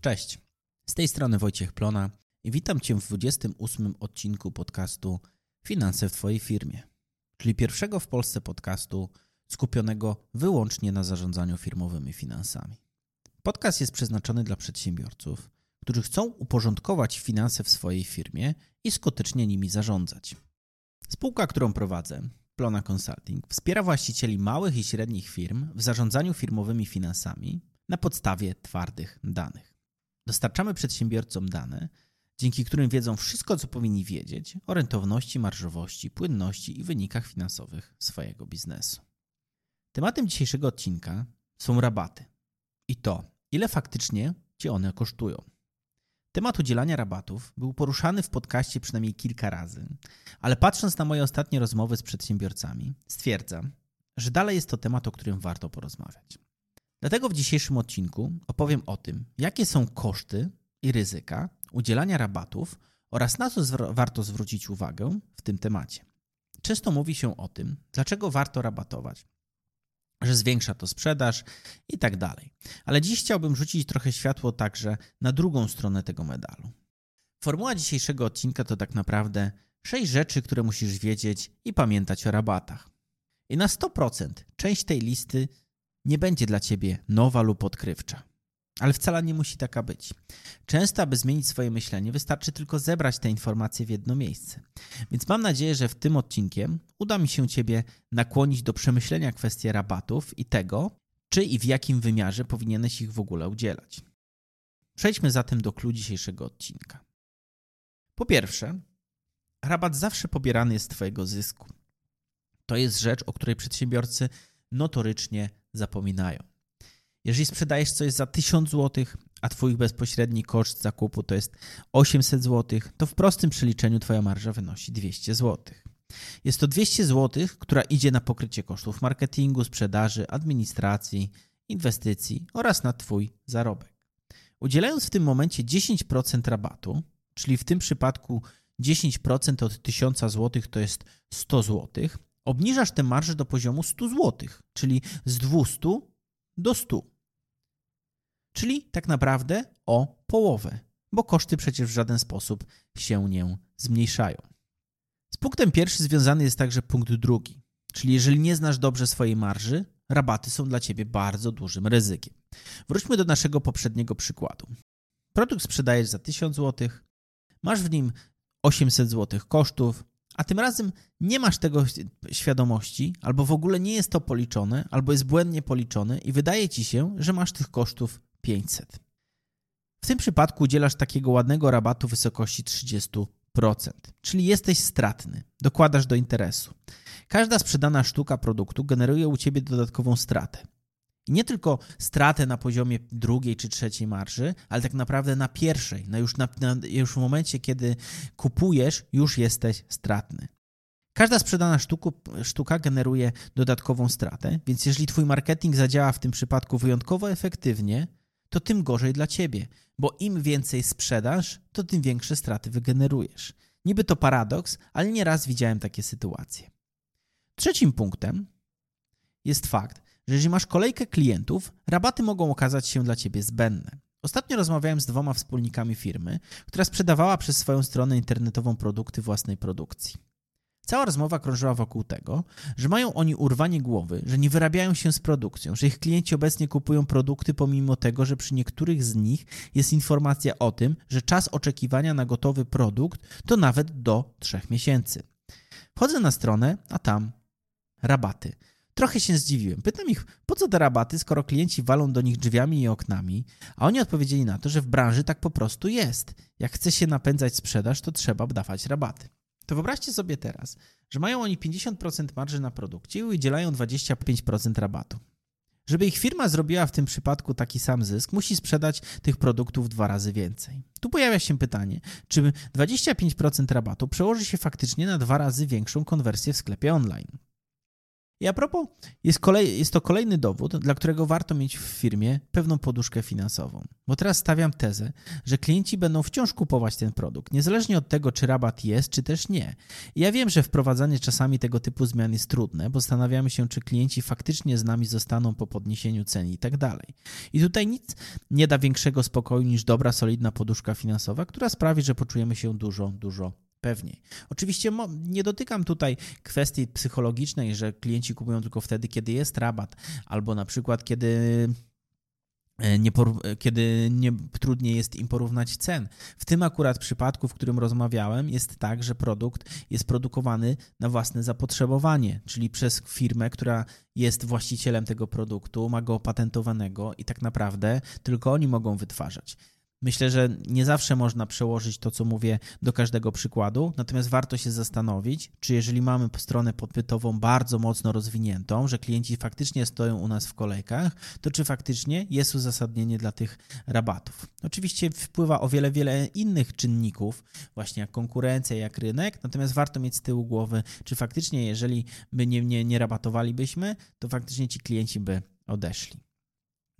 Cześć, z tej strony Wojciech Plona i witam Cię w 28 odcinku podcastu Finanse w Twojej firmie, czyli pierwszego w Polsce podcastu skupionego wyłącznie na zarządzaniu firmowymi finansami. Podcast jest przeznaczony dla przedsiębiorców, którzy chcą uporządkować finanse w swojej firmie i skutecznie nimi zarządzać. Spółka, którą prowadzę, Plona Consulting, wspiera właścicieli małych i średnich firm w zarządzaniu firmowymi finansami na podstawie twardych danych. Dostarczamy przedsiębiorcom dane, dzięki którym wiedzą wszystko, co powinni wiedzieć o rentowności, marżowości, płynności i wynikach finansowych swojego biznesu. Tematem dzisiejszego odcinka są rabaty i to, ile faktycznie Cię one kosztują. Temat udzielania rabatów był poruszany w podcaście przynajmniej kilka razy, ale patrząc na moje ostatnie rozmowy z przedsiębiorcami, stwierdzam, że dalej jest to temat, o którym warto porozmawiać. Dlatego w dzisiejszym odcinku opowiem o tym, jakie są koszty i ryzyka udzielania rabatów oraz na co zwr warto zwrócić uwagę w tym temacie. Często mówi się o tym, dlaczego warto rabatować, że zwiększa to sprzedaż i tak dalej. Ale dziś chciałbym rzucić trochę światło także na drugą stronę tego medalu. Formuła dzisiejszego odcinka to tak naprawdę sześć rzeczy, które musisz wiedzieć i pamiętać o rabatach. I na 100% część tej listy nie będzie dla ciebie nowa lub odkrywcza. Ale wcale nie musi taka być. Często, aby zmienić swoje myślenie, wystarczy tylko zebrać te informacje w jedno miejsce. Więc mam nadzieję, że w tym odcinkiem uda mi się Ciebie nakłonić do przemyślenia kwestii rabatów i tego, czy i w jakim wymiarze powinieneś ich w ogóle udzielać. Przejdźmy zatem do kluczu dzisiejszego odcinka. Po pierwsze, rabat zawsze pobierany jest z Twojego zysku. To jest rzecz, o której przedsiębiorcy notorycznie zapominają. Jeżeli sprzedajesz coś za 1000 zł, a Twój bezpośredni koszt zakupu to jest 800 zł, to w prostym przeliczeniu Twoja marża wynosi 200 zł. Jest to 200 zł, która idzie na pokrycie kosztów marketingu, sprzedaży, administracji, inwestycji oraz na Twój zarobek. Udzielając w tym momencie 10% rabatu, czyli w tym przypadku 10% od 1000 zł to jest 100 zł, obniżasz tę marżę do poziomu 100 zł, czyli z 200 do 100. Czyli tak naprawdę o połowę, bo koszty przecież w żaden sposób się nie zmniejszają. Z punktem pierwszym związany jest także punkt drugi, czyli jeżeli nie znasz dobrze swojej marży, rabaty są dla ciebie bardzo dużym ryzykiem. Wróćmy do naszego poprzedniego przykładu. Produkt sprzedajesz za 1000 zł, masz w nim 800 zł kosztów, a tym razem nie masz tego świadomości, albo w ogóle nie jest to policzone, albo jest błędnie policzone i wydaje ci się, że masz tych kosztów 500. W tym przypadku udzielasz takiego ładnego rabatu w wysokości 30%, czyli jesteś stratny, dokładasz do interesu. Każda sprzedana sztuka produktu generuje u ciebie dodatkową stratę. I nie tylko stratę na poziomie drugiej czy trzeciej marży, ale tak naprawdę na pierwszej, na już, na, na, już w momencie, kiedy kupujesz, już jesteś stratny. Każda sprzedana sztuku, sztuka generuje dodatkową stratę, więc jeżeli Twój marketing zadziała w tym przypadku wyjątkowo efektywnie, to tym gorzej dla Ciebie, bo im więcej sprzedasz, to tym większe straty wygenerujesz. Niby to paradoks, ale nieraz widziałem takie sytuacje. Trzecim punktem jest fakt, że jeżeli masz kolejkę klientów, rabaty mogą okazać się dla ciebie zbędne. Ostatnio rozmawiałem z dwoma wspólnikami firmy, która sprzedawała przez swoją stronę internetową produkty własnej produkcji. Cała rozmowa krążyła wokół tego, że mają oni urwanie głowy, że nie wyrabiają się z produkcją, że ich klienci obecnie kupują produkty pomimo tego, że przy niektórych z nich jest informacja o tym, że czas oczekiwania na gotowy produkt to nawet do 3 miesięcy. Wchodzę na stronę, a tam rabaty. Trochę się zdziwiłem. Pytam ich, po co te rabaty, skoro klienci walą do nich drzwiami i oknami, a oni odpowiedzieli na to, że w branży tak po prostu jest. Jak chce się napędzać sprzedaż, to trzeba dawać rabaty. To wyobraźcie sobie teraz, że mają oni 50% marży na produkcie i udzielają 25% rabatu. Żeby ich firma zrobiła w tym przypadku taki sam zysk, musi sprzedać tych produktów dwa razy więcej. Tu pojawia się pytanie, czy 25% rabatu przełoży się faktycznie na dwa razy większą konwersję w sklepie online. I a propos, jest, kolej, jest to kolejny dowód, dla którego warto mieć w firmie pewną poduszkę finansową. Bo teraz stawiam tezę, że klienci będą wciąż kupować ten produkt, niezależnie od tego, czy rabat jest, czy też nie. I ja wiem, że wprowadzanie czasami tego typu zmian jest trudne, bo zastanawiamy się, czy klienci faktycznie z nami zostaną po podniesieniu cen i tak dalej. I tutaj nic nie da większego spokoju niż dobra, solidna poduszka finansowa, która sprawi, że poczujemy się dużo, dużo pewniej. Oczywiście nie dotykam tutaj kwestii psychologicznej, że klienci kupują tylko wtedy, kiedy jest rabat, albo na przykład kiedy e, nie, kiedy nie, trudniej jest im porównać cen. W tym akurat przypadku, w którym rozmawiałem, jest tak, że produkt jest produkowany na własne zapotrzebowanie, czyli przez firmę, która jest właścicielem tego produktu, ma go opatentowanego i tak naprawdę tylko oni mogą wytwarzać. Myślę, że nie zawsze można przełożyć to, co mówię, do każdego przykładu, natomiast warto się zastanowić, czy jeżeli mamy stronę podpytową bardzo mocno rozwiniętą, że klienci faktycznie stoją u nas w kolejkach, to czy faktycznie jest uzasadnienie dla tych rabatów. Oczywiście wpływa o wiele, wiele innych czynników, właśnie jak konkurencja, jak rynek, natomiast warto mieć z tyłu głowy, czy faktycznie, jeżeli by nie, nie, nie rabatowalibyśmy, to faktycznie ci klienci by odeszli.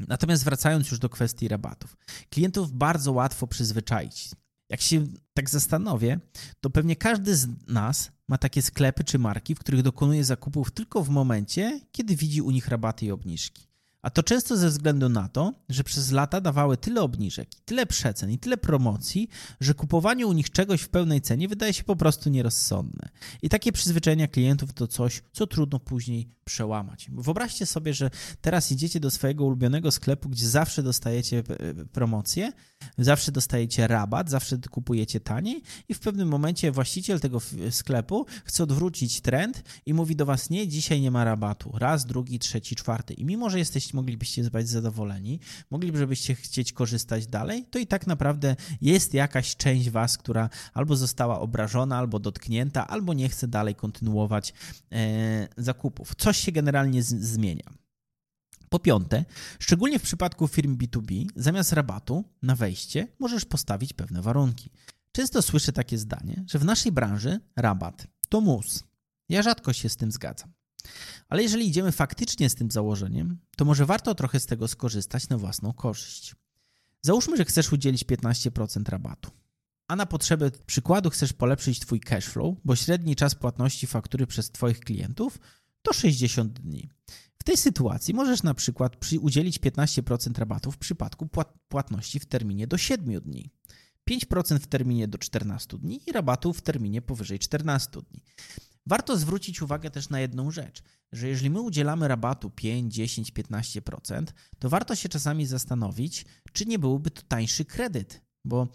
Natomiast wracając już do kwestii rabatów, klientów bardzo łatwo przyzwyczaić. Jak się tak zastanowię, to pewnie każdy z nas ma takie sklepy czy marki, w których dokonuje zakupów tylko w momencie, kiedy widzi u nich rabaty i obniżki. A to często ze względu na to, że przez lata dawały tyle obniżek, tyle przecen i tyle promocji, że kupowanie u nich czegoś w pełnej cenie wydaje się po prostu nierozsądne. I takie przyzwyczajenia klientów to coś, co trudno później przełamać. Wyobraźcie sobie, że teraz idziecie do swojego ulubionego sklepu, gdzie zawsze dostajecie e, promocję, zawsze dostajecie rabat, zawsze kupujecie taniej i w pewnym momencie właściciel tego sklepu chce odwrócić trend i mówi do was nie, dzisiaj nie ma rabatu. Raz, drugi, trzeci, czwarty. I mimo, że jesteście, moglibyście być zadowoleni, moglibyście chcieć korzystać dalej, to i tak naprawdę jest jakaś część was, która albo została obrażona, albo dotknięta, albo nie chce dalej kontynuować e, zakupów. Coś się generalnie zmienia. Po piąte, szczególnie w przypadku firm B2B, zamiast rabatu na wejście możesz postawić pewne warunki. Często słyszę takie zdanie, że w naszej branży rabat to mus. Ja rzadko się z tym zgadzam. Ale jeżeli idziemy faktycznie z tym założeniem, to może warto trochę z tego skorzystać na własną korzyść. Załóżmy, że chcesz udzielić 15% rabatu. A na potrzeby przykładu chcesz polepszyć Twój cashflow, bo średni czas płatności faktury przez Twoich klientów to 60 dni. W tej sytuacji możesz na przykład udzielić 15% rabatu w przypadku płatności w terminie do 7 dni. 5% w terminie do 14 dni i rabatu w terminie powyżej 14 dni. Warto zwrócić uwagę też na jedną rzecz, że jeżeli my udzielamy rabatu 5, 10, 15%, to warto się czasami zastanowić, czy nie byłby to tańszy kredyt, bo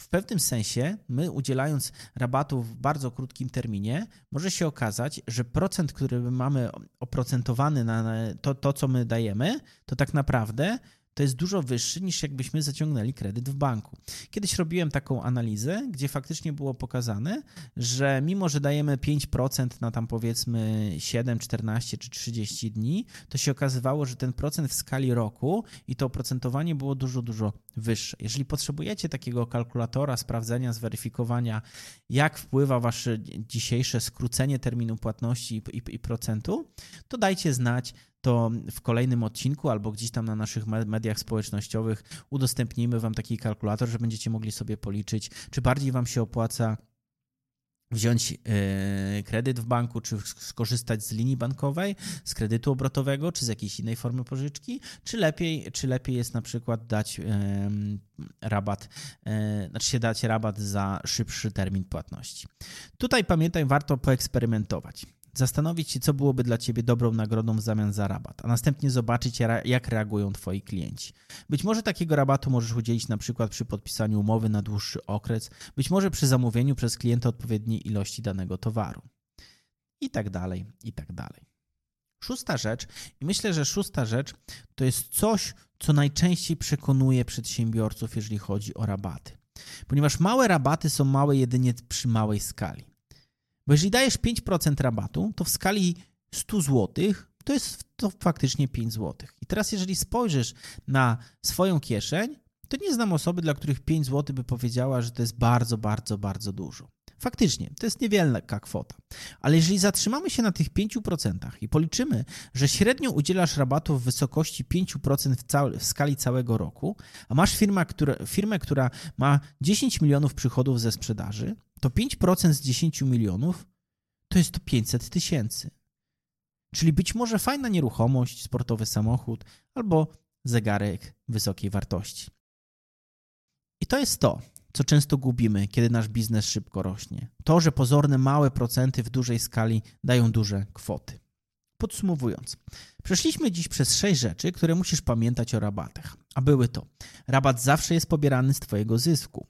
w pewnym sensie my udzielając rabatu w bardzo krótkim terminie, może się okazać, że procent, który mamy oprocentowany na to, to co my dajemy, to tak naprawdę to jest dużo wyższy niż jakbyśmy zaciągnęli kredyt w banku. Kiedyś robiłem taką analizę, gdzie faktycznie było pokazane, że mimo, że dajemy 5% na tam powiedzmy 7, 14 czy 30 dni, to się okazywało, że ten procent w skali roku i to oprocentowanie było dużo, dużo wyższe. Jeżeli potrzebujecie takiego kalkulatora, sprawdzenia, zweryfikowania, jak wpływa wasze dzisiejsze skrócenie terminu płatności i, i, i procentu, to dajcie znać to w kolejnym odcinku albo gdzieś tam na naszych mediach społecznościowych udostępnimy Wam taki kalkulator, że będziecie mogli sobie policzyć, czy bardziej Wam się opłaca wziąć e, kredyt w banku, czy skorzystać z linii bankowej, z kredytu obrotowego, czy z jakiejś innej formy pożyczki, czy lepiej, czy lepiej jest na przykład dać rabat, e, znaczy się dać rabat za szybszy termin płatności. Tutaj pamiętaj, warto poeksperymentować zastanowić się, co byłoby dla Ciebie dobrą nagrodą w zamian za rabat, a następnie zobaczyć, jak reagują Twoi klienci. Być może takiego rabatu możesz udzielić na przykład przy podpisaniu umowy na dłuższy okres, być może przy zamówieniu przez klienta odpowiedniej ilości danego towaru. I tak dalej, i tak dalej. Szósta rzecz, i myślę, że szósta rzecz to jest coś, co najczęściej przekonuje przedsiębiorców, jeżeli chodzi o rabaty. Ponieważ małe rabaty są małe jedynie przy małej skali. Bo jeżeli dajesz 5% rabatu, to w skali 100 zł to jest to faktycznie 5 zł. I teraz, jeżeli spojrzysz na swoją kieszeń, to nie znam osoby, dla których 5 zł by powiedziała, że to jest bardzo, bardzo, bardzo dużo. Faktycznie, to jest niewielka kwota. Ale jeżeli zatrzymamy się na tych 5% i policzymy, że średnio udzielasz rabatu w wysokości 5% w, w skali całego roku, a masz firmę która, firmę, która ma 10 milionów przychodów ze sprzedaży, to 5% z 10 milionów to jest to 500 tysięcy. Czyli być może fajna nieruchomość, sportowy samochód albo zegarek wysokiej wartości. I to jest to, co często gubimy, kiedy nasz biznes szybko rośnie. To, że pozorne małe procenty w dużej skali dają duże kwoty. Podsumowując, przeszliśmy dziś przez sześć rzeczy, które musisz pamiętać o rabatach. A były to: rabat zawsze jest pobierany z Twojego zysku.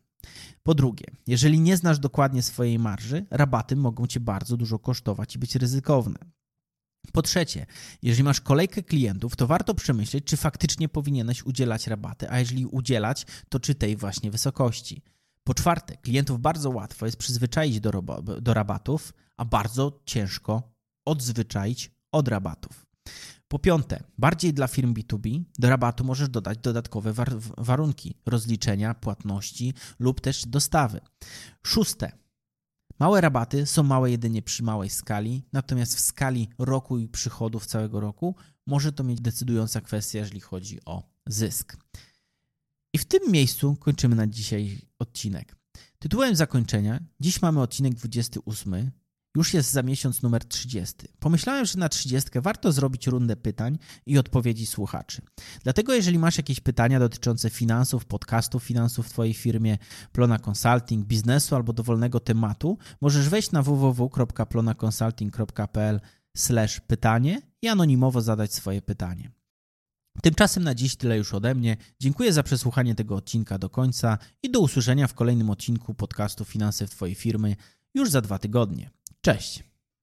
Po drugie, jeżeli nie znasz dokładnie swojej marży, rabaty mogą Cię bardzo dużo kosztować i być ryzykowne. Po trzecie, jeżeli masz kolejkę klientów, to warto przemyśleć, czy faktycznie powinieneś udzielać rabaty, a jeżeli udzielać, to czy tej właśnie wysokości. Po czwarte, klientów bardzo łatwo jest przyzwyczaić do, do rabatów, a bardzo ciężko odzwyczaić od rabatów. Po piąte, bardziej dla firm B2B do rabatu możesz dodać dodatkowe war warunki rozliczenia, płatności lub też dostawy. Szóste, Małe rabaty są małe jedynie przy małej skali, natomiast w skali roku i przychodów całego roku może to mieć decydująca kwestia, jeżeli chodzi o zysk. I w tym miejscu kończymy na dzisiaj odcinek. Tytułem zakończenia dziś mamy odcinek 28, już jest za miesiąc numer 30. Pomyślałem, że na 30 warto zrobić rundę pytań i odpowiedzi słuchaczy. Dlatego, jeżeli masz jakieś pytania dotyczące finansów, podcastów finansów w Twojej firmie, Plona Consulting, biznesu albo dowolnego tematu, możesz wejść na www.plonaconsulting.pl pytanie i anonimowo zadać swoje pytanie. Tymczasem na dziś tyle już ode mnie. Dziękuję za przesłuchanie tego odcinka do końca i do usłyszenia w kolejnym odcinku podcastu Finanse w Twojej firmy już za dwa tygodnie. Cześć!